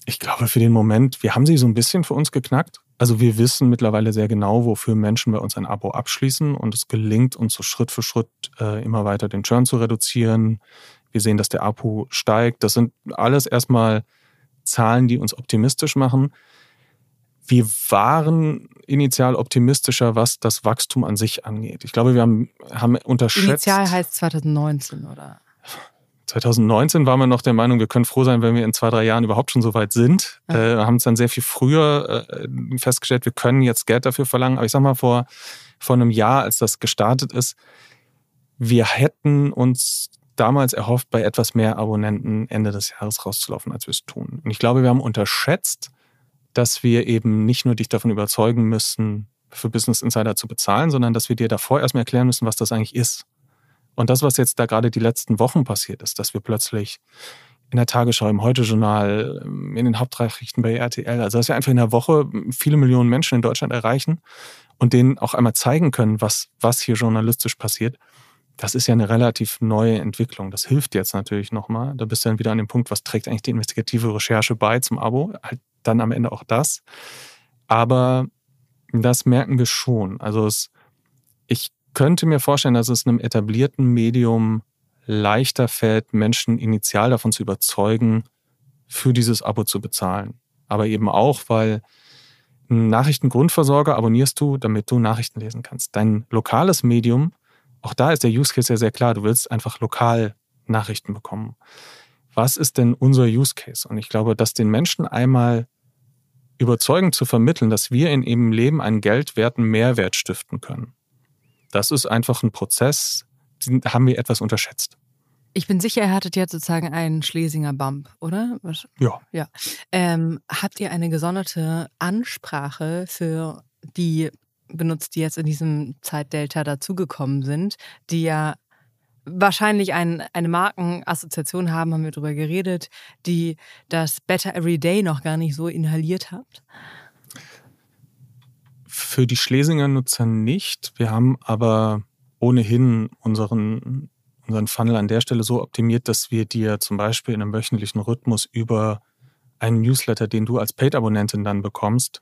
Ich glaube, für den Moment, wir haben sie so ein bisschen für uns geknackt. Also wir wissen mittlerweile sehr genau, wofür Menschen bei uns ein Abo abschließen und es gelingt uns so Schritt für Schritt äh, immer weiter den Churn zu reduzieren. Wir sehen, dass der APU steigt. Das sind alles erstmal Zahlen, die uns optimistisch machen. Wir waren initial optimistischer, was das Wachstum an sich angeht. Ich glaube, wir haben, haben unterschätzt. Initial heißt 2019, oder? 2019 waren wir noch der Meinung, wir können froh sein, wenn wir in zwei, drei Jahren überhaupt schon so weit sind. Ja. Äh, haben es dann sehr viel früher äh, festgestellt, wir können jetzt Geld dafür verlangen. Aber ich sag mal, vor, vor einem Jahr, als das gestartet ist, wir hätten uns damals erhofft, bei etwas mehr Abonnenten Ende des Jahres rauszulaufen, als wir es tun. Und ich glaube, wir haben unterschätzt, dass wir eben nicht nur dich davon überzeugen müssen, für Business Insider zu bezahlen, sondern dass wir dir davor erstmal erklären müssen, was das eigentlich ist. Und das, was jetzt da gerade die letzten Wochen passiert ist, dass wir plötzlich in der Tagesschau, im Heute-Journal, in den Hauptnachrichten bei RTL, also dass wir einfach in der Woche viele Millionen Menschen in Deutschland erreichen und denen auch einmal zeigen können, was, was hier journalistisch passiert, das ist ja eine relativ neue Entwicklung. Das hilft jetzt natürlich nochmal. Da bist du dann wieder an dem Punkt, was trägt eigentlich die investigative Recherche bei zum Abo? Halt dann am Ende auch das. Aber das merken wir schon. Also es, ich könnte mir vorstellen, dass es einem etablierten Medium leichter fällt, Menschen initial davon zu überzeugen, für dieses Abo zu bezahlen. Aber eben auch, weil einen Nachrichtengrundversorger abonnierst du, damit du Nachrichten lesen kannst. Dein lokales Medium auch da ist der Use Case ja sehr klar. Du willst einfach lokal Nachrichten bekommen. Was ist denn unser Use Case? Und ich glaube, dass den Menschen einmal überzeugend zu vermitteln, dass wir in ihrem Leben einen geldwerten Mehrwert stiften können. Das ist einfach ein Prozess, den haben wir etwas unterschätzt. Ich bin sicher, ihr hattet jetzt sozusagen einen Schlesinger Bump, oder? Ja. ja. Ähm, habt ihr eine gesonderte Ansprache für die benutzt, die jetzt in diesem Zeitdelta dazugekommen sind, die ja wahrscheinlich ein, eine Markenassoziation haben, haben wir darüber geredet, die das Better Every Day noch gar nicht so inhaliert habt? Für die Schlesinger Nutzer nicht. Wir haben aber ohnehin unseren, unseren Funnel an der Stelle so optimiert, dass wir dir zum Beispiel in einem wöchentlichen Rhythmus über einen Newsletter, den du als Paid-Abonnentin dann bekommst,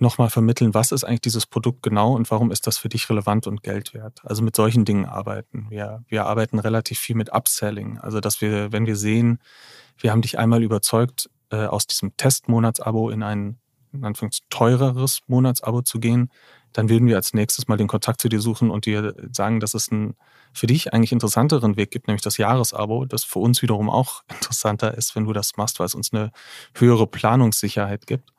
nochmal vermitteln, was ist eigentlich dieses Produkt genau und warum ist das für dich relevant und Geld wert. Also mit solchen Dingen arbeiten. Wir, wir arbeiten relativ viel mit Upselling. Also dass wir, wenn wir sehen, wir haben dich einmal überzeugt, äh, aus diesem Testmonatsabo in ein in Anführungs teureres Monatsabo zu gehen, dann würden wir als nächstes mal den Kontakt zu dir suchen und dir sagen, dass es einen für dich eigentlich interessanteren Weg gibt, nämlich das Jahresabo, das für uns wiederum auch *laughs* interessanter ist, wenn du das machst, weil es uns eine höhere Planungssicherheit gibt.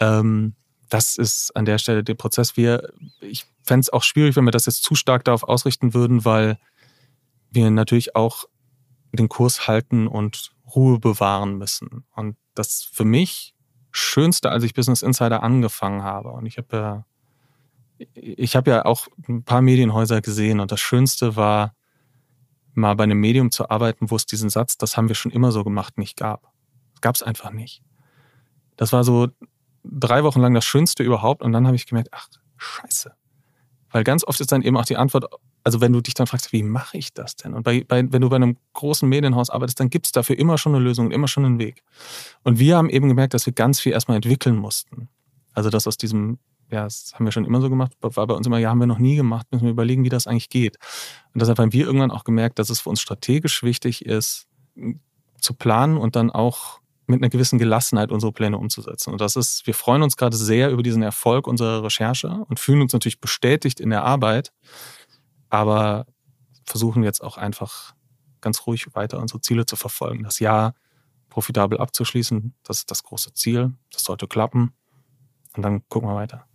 Ähm, das ist an der Stelle der Prozess. Wir, ich fände es auch schwierig, wenn wir das jetzt zu stark darauf ausrichten würden, weil wir natürlich auch den Kurs halten und Ruhe bewahren müssen. Und das für mich Schönste, als ich Business Insider angefangen habe. Und ich habe ja, ich habe ja auch ein paar Medienhäuser gesehen und das Schönste war, mal bei einem Medium zu arbeiten, wo es diesen Satz, das haben wir schon immer so gemacht, nicht gab. Das gab es einfach nicht. Das war so drei Wochen lang das Schönste überhaupt und dann habe ich gemerkt, ach, scheiße. Weil ganz oft ist dann eben auch die Antwort, also wenn du dich dann fragst, wie mache ich das denn? Und bei, bei, wenn du bei einem großen Medienhaus arbeitest, dann gibt es dafür immer schon eine Lösung und immer schon einen Weg. Und wir haben eben gemerkt, dass wir ganz viel erstmal entwickeln mussten. Also das aus diesem, ja, das haben wir schon immer so gemacht, war bei uns immer, ja, haben wir noch nie gemacht, müssen wir überlegen, wie das eigentlich geht. Und deshalb haben wir irgendwann auch gemerkt, dass es für uns strategisch wichtig ist, zu planen und dann auch mit einer gewissen Gelassenheit unsere Pläne umzusetzen. Und das ist, wir freuen uns gerade sehr über diesen Erfolg unserer Recherche und fühlen uns natürlich bestätigt in der Arbeit, aber versuchen jetzt auch einfach ganz ruhig weiter unsere Ziele zu verfolgen. Das Jahr profitabel abzuschließen, das ist das große Ziel. Das sollte klappen. Und dann gucken wir weiter.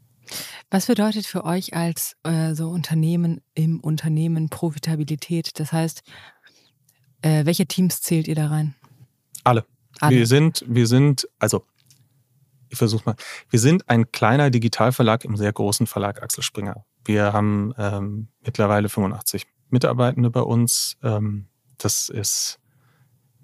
Was bedeutet für euch als äh, so Unternehmen im Unternehmen Profitabilität? Das heißt, äh, welche Teams zählt ihr da rein? Alle. Alle. Wir sind, wir sind, also ich versuche mal, wir sind ein kleiner Digitalverlag im sehr großen Verlag Axel Springer. Wir haben ähm, mittlerweile 85 Mitarbeitende bei uns. Ähm, das ist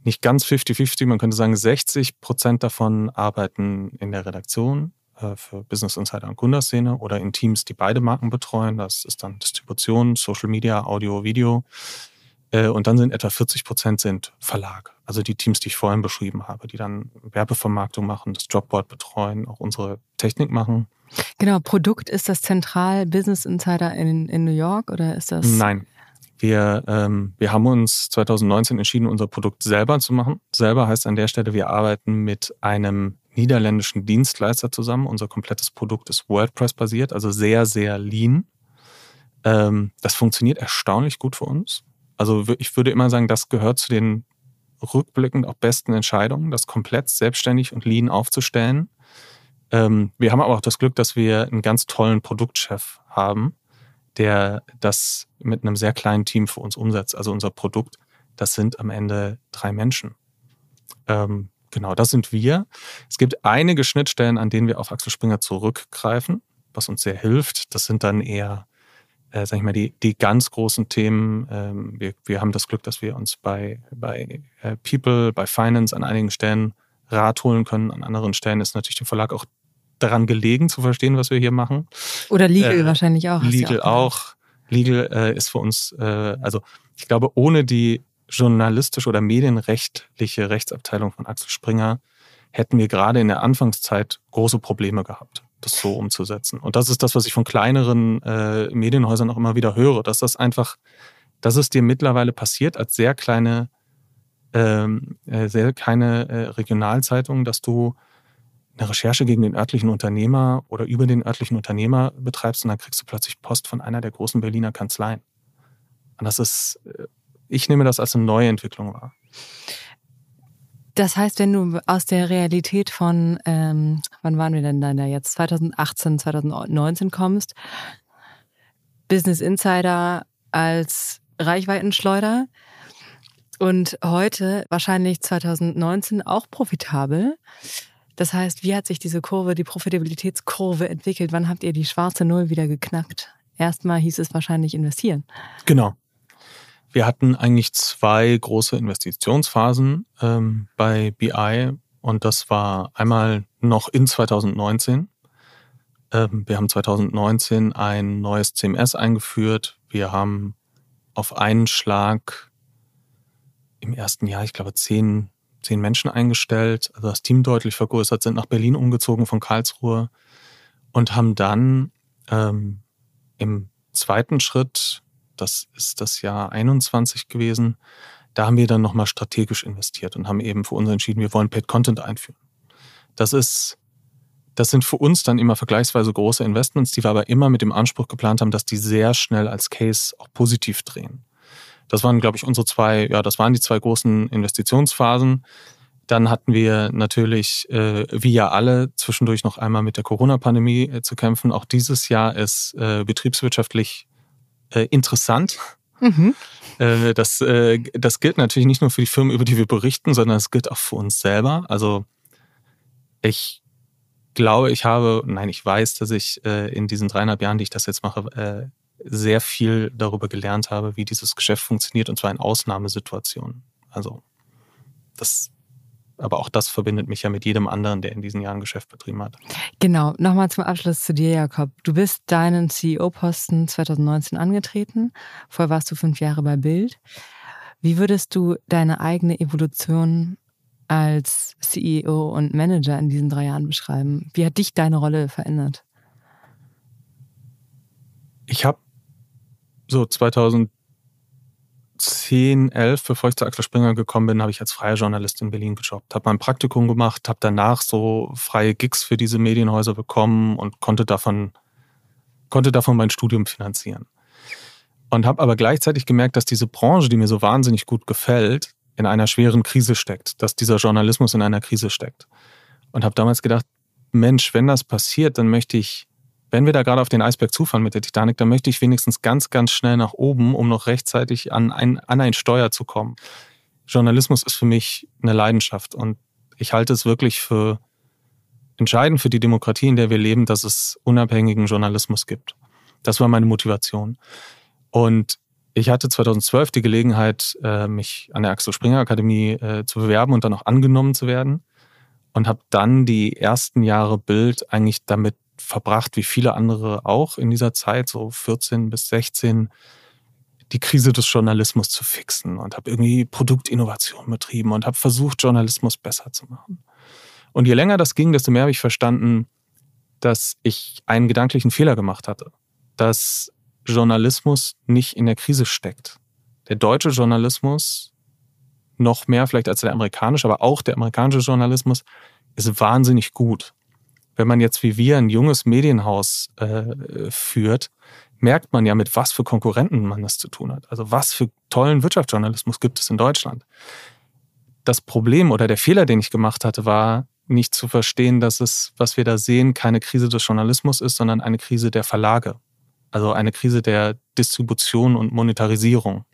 nicht ganz 50-50, man könnte sagen, 60 Prozent davon arbeiten in der Redaktion äh, für Business Insider und Kunderszene oder in Teams, die beide Marken betreuen. Das ist dann Distribution, Social Media, Audio, Video. Äh, und dann sind etwa 40 Prozent sind Verlag. Also die Teams, die ich vorhin beschrieben habe, die dann Werbevermarktung machen, das Jobboard betreuen, auch unsere Technik machen. Genau, Produkt ist das Zentral Business Insider in, in New York oder ist das? Nein. Wir, ähm, wir haben uns 2019 entschieden, unser Produkt selber zu machen. Selber heißt an der Stelle, wir arbeiten mit einem niederländischen Dienstleister zusammen. Unser komplettes Produkt ist WordPress-basiert, also sehr, sehr lean. Ähm, das funktioniert erstaunlich gut für uns. Also ich würde immer sagen, das gehört zu den rückblickend auch besten Entscheidungen, das komplett selbstständig und lean aufzustellen. Ähm, wir haben aber auch das Glück, dass wir einen ganz tollen Produktchef haben, der das mit einem sehr kleinen Team für uns umsetzt. Also unser Produkt, das sind am Ende drei Menschen. Ähm, genau, das sind wir. Es gibt einige Schnittstellen, an denen wir auf Axel Springer zurückgreifen, was uns sehr hilft. Das sind dann eher äh, sag ich mal, die, die ganz großen Themen. Ähm, wir, wir haben das Glück, dass wir uns bei, bei äh, People, bei Finance an einigen Stellen Rat holen können. An anderen Stellen ist natürlich dem Verlag auch daran gelegen, zu verstehen, was wir hier machen. Oder Legal äh, wahrscheinlich auch. Legal auch. auch. Legal äh, ist für uns, äh, also ich glaube, ohne die journalistische oder medienrechtliche Rechtsabteilung von Axel Springer hätten wir gerade in der Anfangszeit große Probleme gehabt das so umzusetzen. Und das ist das, was ich von kleineren äh, Medienhäusern auch immer wieder höre, dass das einfach, dass es dir mittlerweile passiert als sehr kleine, ähm, äh, sehr kleine äh, Regionalzeitung, dass du eine Recherche gegen den örtlichen Unternehmer oder über den örtlichen Unternehmer betreibst und dann kriegst du plötzlich Post von einer der großen Berliner Kanzleien. Und das ist, äh, ich nehme das als eine neue Entwicklung wahr. Das heißt, wenn du aus der Realität von, ähm, wann waren wir denn da jetzt, 2018, 2019 kommst, Business Insider als Reichweitenschleuder und heute wahrscheinlich 2019 auch profitabel. Das heißt, wie hat sich diese Kurve, die Profitabilitätskurve entwickelt? Wann habt ihr die schwarze Null wieder geknackt? Erstmal hieß es wahrscheinlich investieren. Genau. Wir hatten eigentlich zwei große Investitionsphasen ähm, bei BI und das war einmal noch in 2019. Ähm, wir haben 2019 ein neues CMS eingeführt. Wir haben auf einen Schlag im ersten Jahr, ich glaube, zehn, zehn Menschen eingestellt, also das Team deutlich vergrößert, sind nach Berlin umgezogen von Karlsruhe und haben dann ähm, im zweiten Schritt das ist das Jahr 21 gewesen, da haben wir dann nochmal strategisch investiert und haben eben für uns entschieden, wir wollen Paid Content einführen. Das ist, das sind für uns dann immer vergleichsweise große Investments, die wir aber immer mit dem Anspruch geplant haben, dass die sehr schnell als Case auch positiv drehen. Das waren, glaube ich, unsere zwei, ja, das waren die zwei großen Investitionsphasen. Dann hatten wir natürlich, äh, wie ja alle, zwischendurch noch einmal mit der Corona-Pandemie äh, zu kämpfen. Auch dieses Jahr ist äh, betriebswirtschaftlich äh, interessant. Mhm. Äh, das, äh, das gilt natürlich nicht nur für die Firmen, über die wir berichten, sondern es gilt auch für uns selber. Also ich glaube, ich habe, nein, ich weiß, dass ich äh, in diesen dreieinhalb Jahren, die ich das jetzt mache, äh, sehr viel darüber gelernt habe, wie dieses Geschäft funktioniert, und zwar in Ausnahmesituationen. Also das aber auch das verbindet mich ja mit jedem anderen, der in diesen Jahren Geschäft betrieben hat. Genau, nochmal zum Abschluss zu dir, Jakob. Du bist deinen CEO-Posten 2019 angetreten. Vorher warst du fünf Jahre bei Bild. Wie würdest du deine eigene Evolution als CEO und Manager in diesen drei Jahren beschreiben? Wie hat dich deine Rolle verändert? Ich habe so 2010, 11, bevor ich zu Axel Springer gekommen bin, habe ich als freier Journalist in Berlin gejobbt, habe mein Praktikum gemacht, habe danach so freie Gigs für diese Medienhäuser bekommen und konnte davon, konnte davon mein Studium finanzieren. Und habe aber gleichzeitig gemerkt, dass diese Branche, die mir so wahnsinnig gut gefällt, in einer schweren Krise steckt, dass dieser Journalismus in einer Krise steckt. Und habe damals gedacht, Mensch, wenn das passiert, dann möchte ich, wenn wir da gerade auf den Eisberg zufahren mit der Titanic, dann möchte ich wenigstens ganz, ganz schnell nach oben, um noch rechtzeitig an ein, an ein Steuer zu kommen. Journalismus ist für mich eine Leidenschaft und ich halte es wirklich für entscheidend für die Demokratie, in der wir leben, dass es unabhängigen Journalismus gibt. Das war meine Motivation. Und ich hatte 2012 die Gelegenheit, äh, mich an der Axel Springer Akademie äh, zu bewerben und dann auch angenommen zu werden. Und habe dann die ersten Jahre Bild eigentlich damit verbracht, wie viele andere auch in dieser Zeit, so 14 bis 16, die Krise des Journalismus zu fixen und habe irgendwie Produktinnovation betrieben und habe versucht, Journalismus besser zu machen. Und je länger das ging, desto mehr habe ich verstanden, dass ich einen gedanklichen Fehler gemacht hatte. Dass Journalismus nicht in der Krise steckt. Der deutsche Journalismus noch mehr vielleicht als der amerikanische, aber auch der amerikanische Journalismus ist wahnsinnig gut. Wenn man jetzt wie wir ein junges Medienhaus äh, führt, merkt man ja, mit was für Konkurrenten man das zu tun hat. Also was für tollen Wirtschaftsjournalismus gibt es in Deutschland. Das Problem oder der Fehler, den ich gemacht hatte, war nicht zu verstehen, dass es, was wir da sehen, keine Krise des Journalismus ist, sondern eine Krise der Verlage also eine Krise der Distribution und Monetarisierung.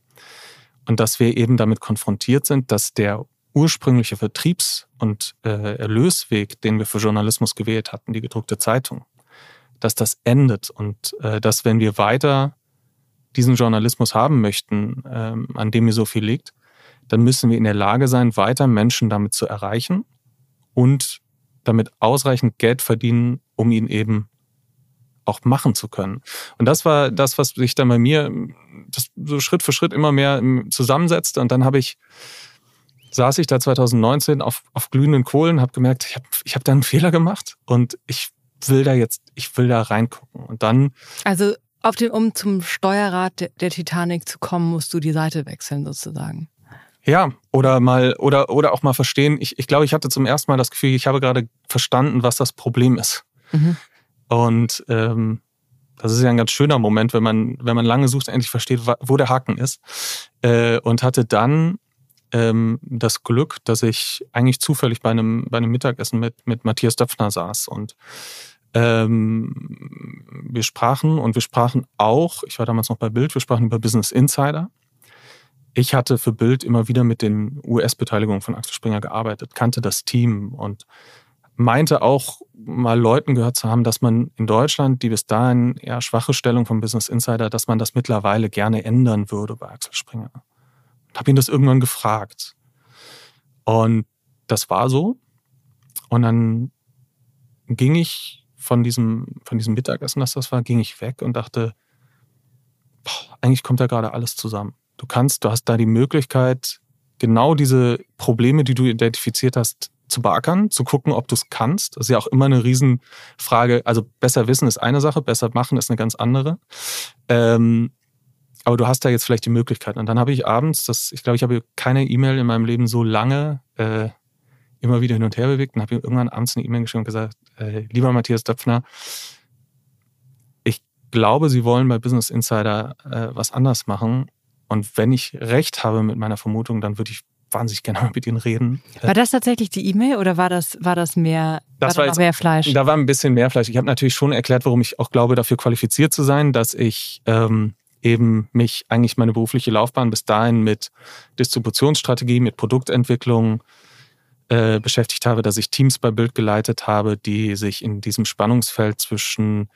Und dass wir eben damit konfrontiert sind, dass der ursprüngliche Vertriebs- und äh, Erlösweg, den wir für Journalismus gewählt hatten, die gedruckte Zeitung, dass das endet und äh, dass wenn wir weiter diesen Journalismus haben möchten, ähm, an dem mir so viel liegt, dann müssen wir in der Lage sein, weiter Menschen damit zu erreichen und damit ausreichend Geld verdienen, um ihn eben auch machen zu können. Und das war das, was sich dann bei mir so Schritt für Schritt immer mehr zusammensetzte. Und dann habe ich saß ich da 2019 auf, auf glühenden Kohlen, habe gemerkt, ich habe ich hab da einen *laughs* Fehler gemacht und ich will da jetzt, ich will da reingucken. Und dann. Also auf den, um zum Steuerrad der, der Titanic zu kommen, musst du die Seite wechseln sozusagen. Ja, oder mal, oder, oder auch mal verstehen. Ich, ich glaube, ich hatte zum ersten Mal das Gefühl, ich habe gerade verstanden, was das Problem ist. Mhm. Und ähm, das ist ja ein ganz schöner Moment, wenn man, wenn man lange sucht, endlich versteht, wo der Haken ist. Äh, und hatte dann ähm, das Glück, dass ich eigentlich zufällig bei einem, bei einem Mittagessen mit, mit Matthias Döpfner saß. Und ähm, wir sprachen und wir sprachen auch, ich war damals noch bei Bild, wir sprachen über Business Insider. Ich hatte für Bild immer wieder mit den US-Beteiligungen von Axel Springer gearbeitet, kannte das Team und meinte auch mal Leuten gehört zu haben, dass man in Deutschland die bis dahin eher schwache Stellung vom Business Insider, dass man das mittlerweile gerne ändern würde bei Axel Springer. Habe ihn das irgendwann gefragt. Und das war so. Und dann ging ich von diesem, von diesem Mittagessen, das das war, ging ich weg und dachte, boah, eigentlich kommt da gerade alles zusammen. Du kannst, du hast da die Möglichkeit, genau diese Probleme, die du identifiziert hast, zu beackern, zu gucken, ob du es kannst. Das ist ja auch immer eine Riesenfrage. Also besser wissen ist eine Sache, besser machen ist eine ganz andere. Ähm, aber du hast da jetzt vielleicht die Möglichkeit. Und dann habe ich abends, das, ich glaube, ich habe keine E-Mail in meinem Leben so lange äh, immer wieder hin und her bewegt und habe irgendwann abends eine E-Mail geschrieben und gesagt, äh, lieber Matthias Döpfner, ich glaube, Sie wollen bei Business Insider äh, was anders machen. Und wenn ich recht habe mit meiner Vermutung, dann würde ich wahnsinnig gerne mit ihnen reden. War das tatsächlich die E-Mail oder war das, war das mehr, das war, war jetzt, mehr Fleisch? Da war ein bisschen mehr Fleisch. Ich habe natürlich schon erklärt, warum ich auch glaube, dafür qualifiziert zu sein, dass ich ähm, eben mich eigentlich meine berufliche Laufbahn bis dahin mit Distributionsstrategie, mit Produktentwicklung äh, beschäftigt habe, dass ich Teams bei Bild geleitet habe, die sich in diesem Spannungsfeld zwischen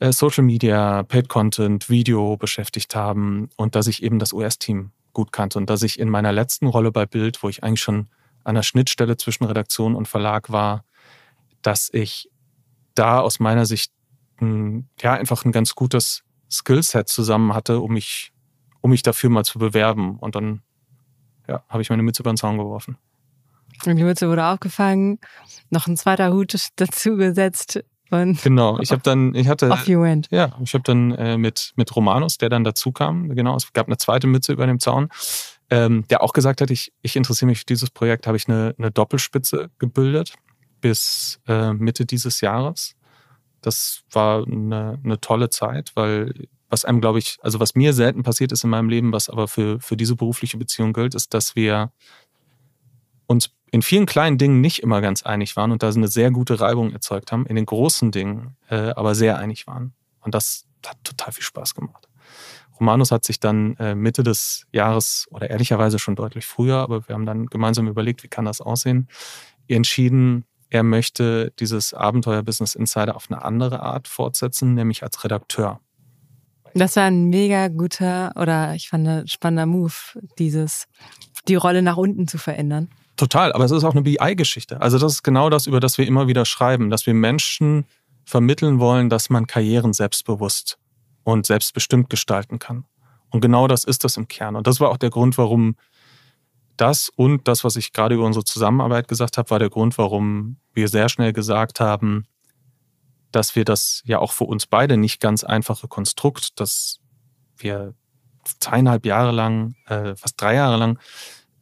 äh, Social Media, Paid Content, Video beschäftigt haben und dass ich eben das US-Team gut kannte und dass ich in meiner letzten Rolle bei Bild, wo ich eigentlich schon an der Schnittstelle zwischen Redaktion und Verlag war, dass ich da aus meiner Sicht ja einfach ein ganz gutes Skillset zusammen hatte, um mich, um mich dafür mal zu bewerben. Und dann ja, habe ich meine Mütze über den Zaun geworfen. Und die Mütze wurde aufgefangen, noch ein zweiter Hut dazu gesetzt. Und genau, ich habe dann, ich hatte, off you went. ja, ich habe dann äh, mit mit Romanus, der dann dazu kam, genau, es gab eine zweite Mütze über dem Zaun, ähm, der auch gesagt hat, ich, ich interessiere mich für dieses Projekt, habe ich eine, eine Doppelspitze gebildet bis äh, Mitte dieses Jahres. Das war eine, eine tolle Zeit, weil was einem, glaube ich, also was mir selten passiert ist in meinem Leben, was aber für, für diese berufliche Beziehung gilt, ist, dass wir uns in vielen kleinen Dingen nicht immer ganz einig waren und da eine sehr gute Reibung erzeugt haben, in den großen Dingen äh, aber sehr einig waren. Und das hat total viel Spaß gemacht. Romanus hat sich dann äh, Mitte des Jahres oder ehrlicherweise schon deutlich früher, aber wir haben dann gemeinsam überlegt, wie kann das aussehen, entschieden, er möchte dieses Abenteuer Business Insider auf eine andere Art fortsetzen, nämlich als Redakteur. Das war ein mega guter oder ich fand spannender Move, dieses die Rolle nach unten zu verändern. Total, aber es ist auch eine BI-Geschichte. Also das ist genau das, über das wir immer wieder schreiben, dass wir Menschen vermitteln wollen, dass man Karrieren selbstbewusst und selbstbestimmt gestalten kann. Und genau das ist das im Kern. Und das war auch der Grund, warum das und das, was ich gerade über unsere Zusammenarbeit gesagt habe, war der Grund, warum wir sehr schnell gesagt haben, dass wir das ja auch für uns beide nicht ganz einfache Konstrukt, dass wir zweieinhalb Jahre lang, äh, fast drei Jahre lang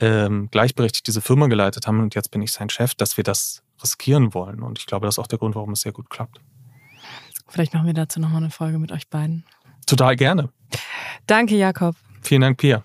ähm, gleichberechtigt diese Firma geleitet haben und jetzt bin ich sein Chef, dass wir das riskieren wollen. Und ich glaube, das ist auch der Grund, warum es sehr gut klappt. Vielleicht machen wir dazu nochmal eine Folge mit euch beiden. Total gerne. Danke, Jakob. Vielen Dank, Pia.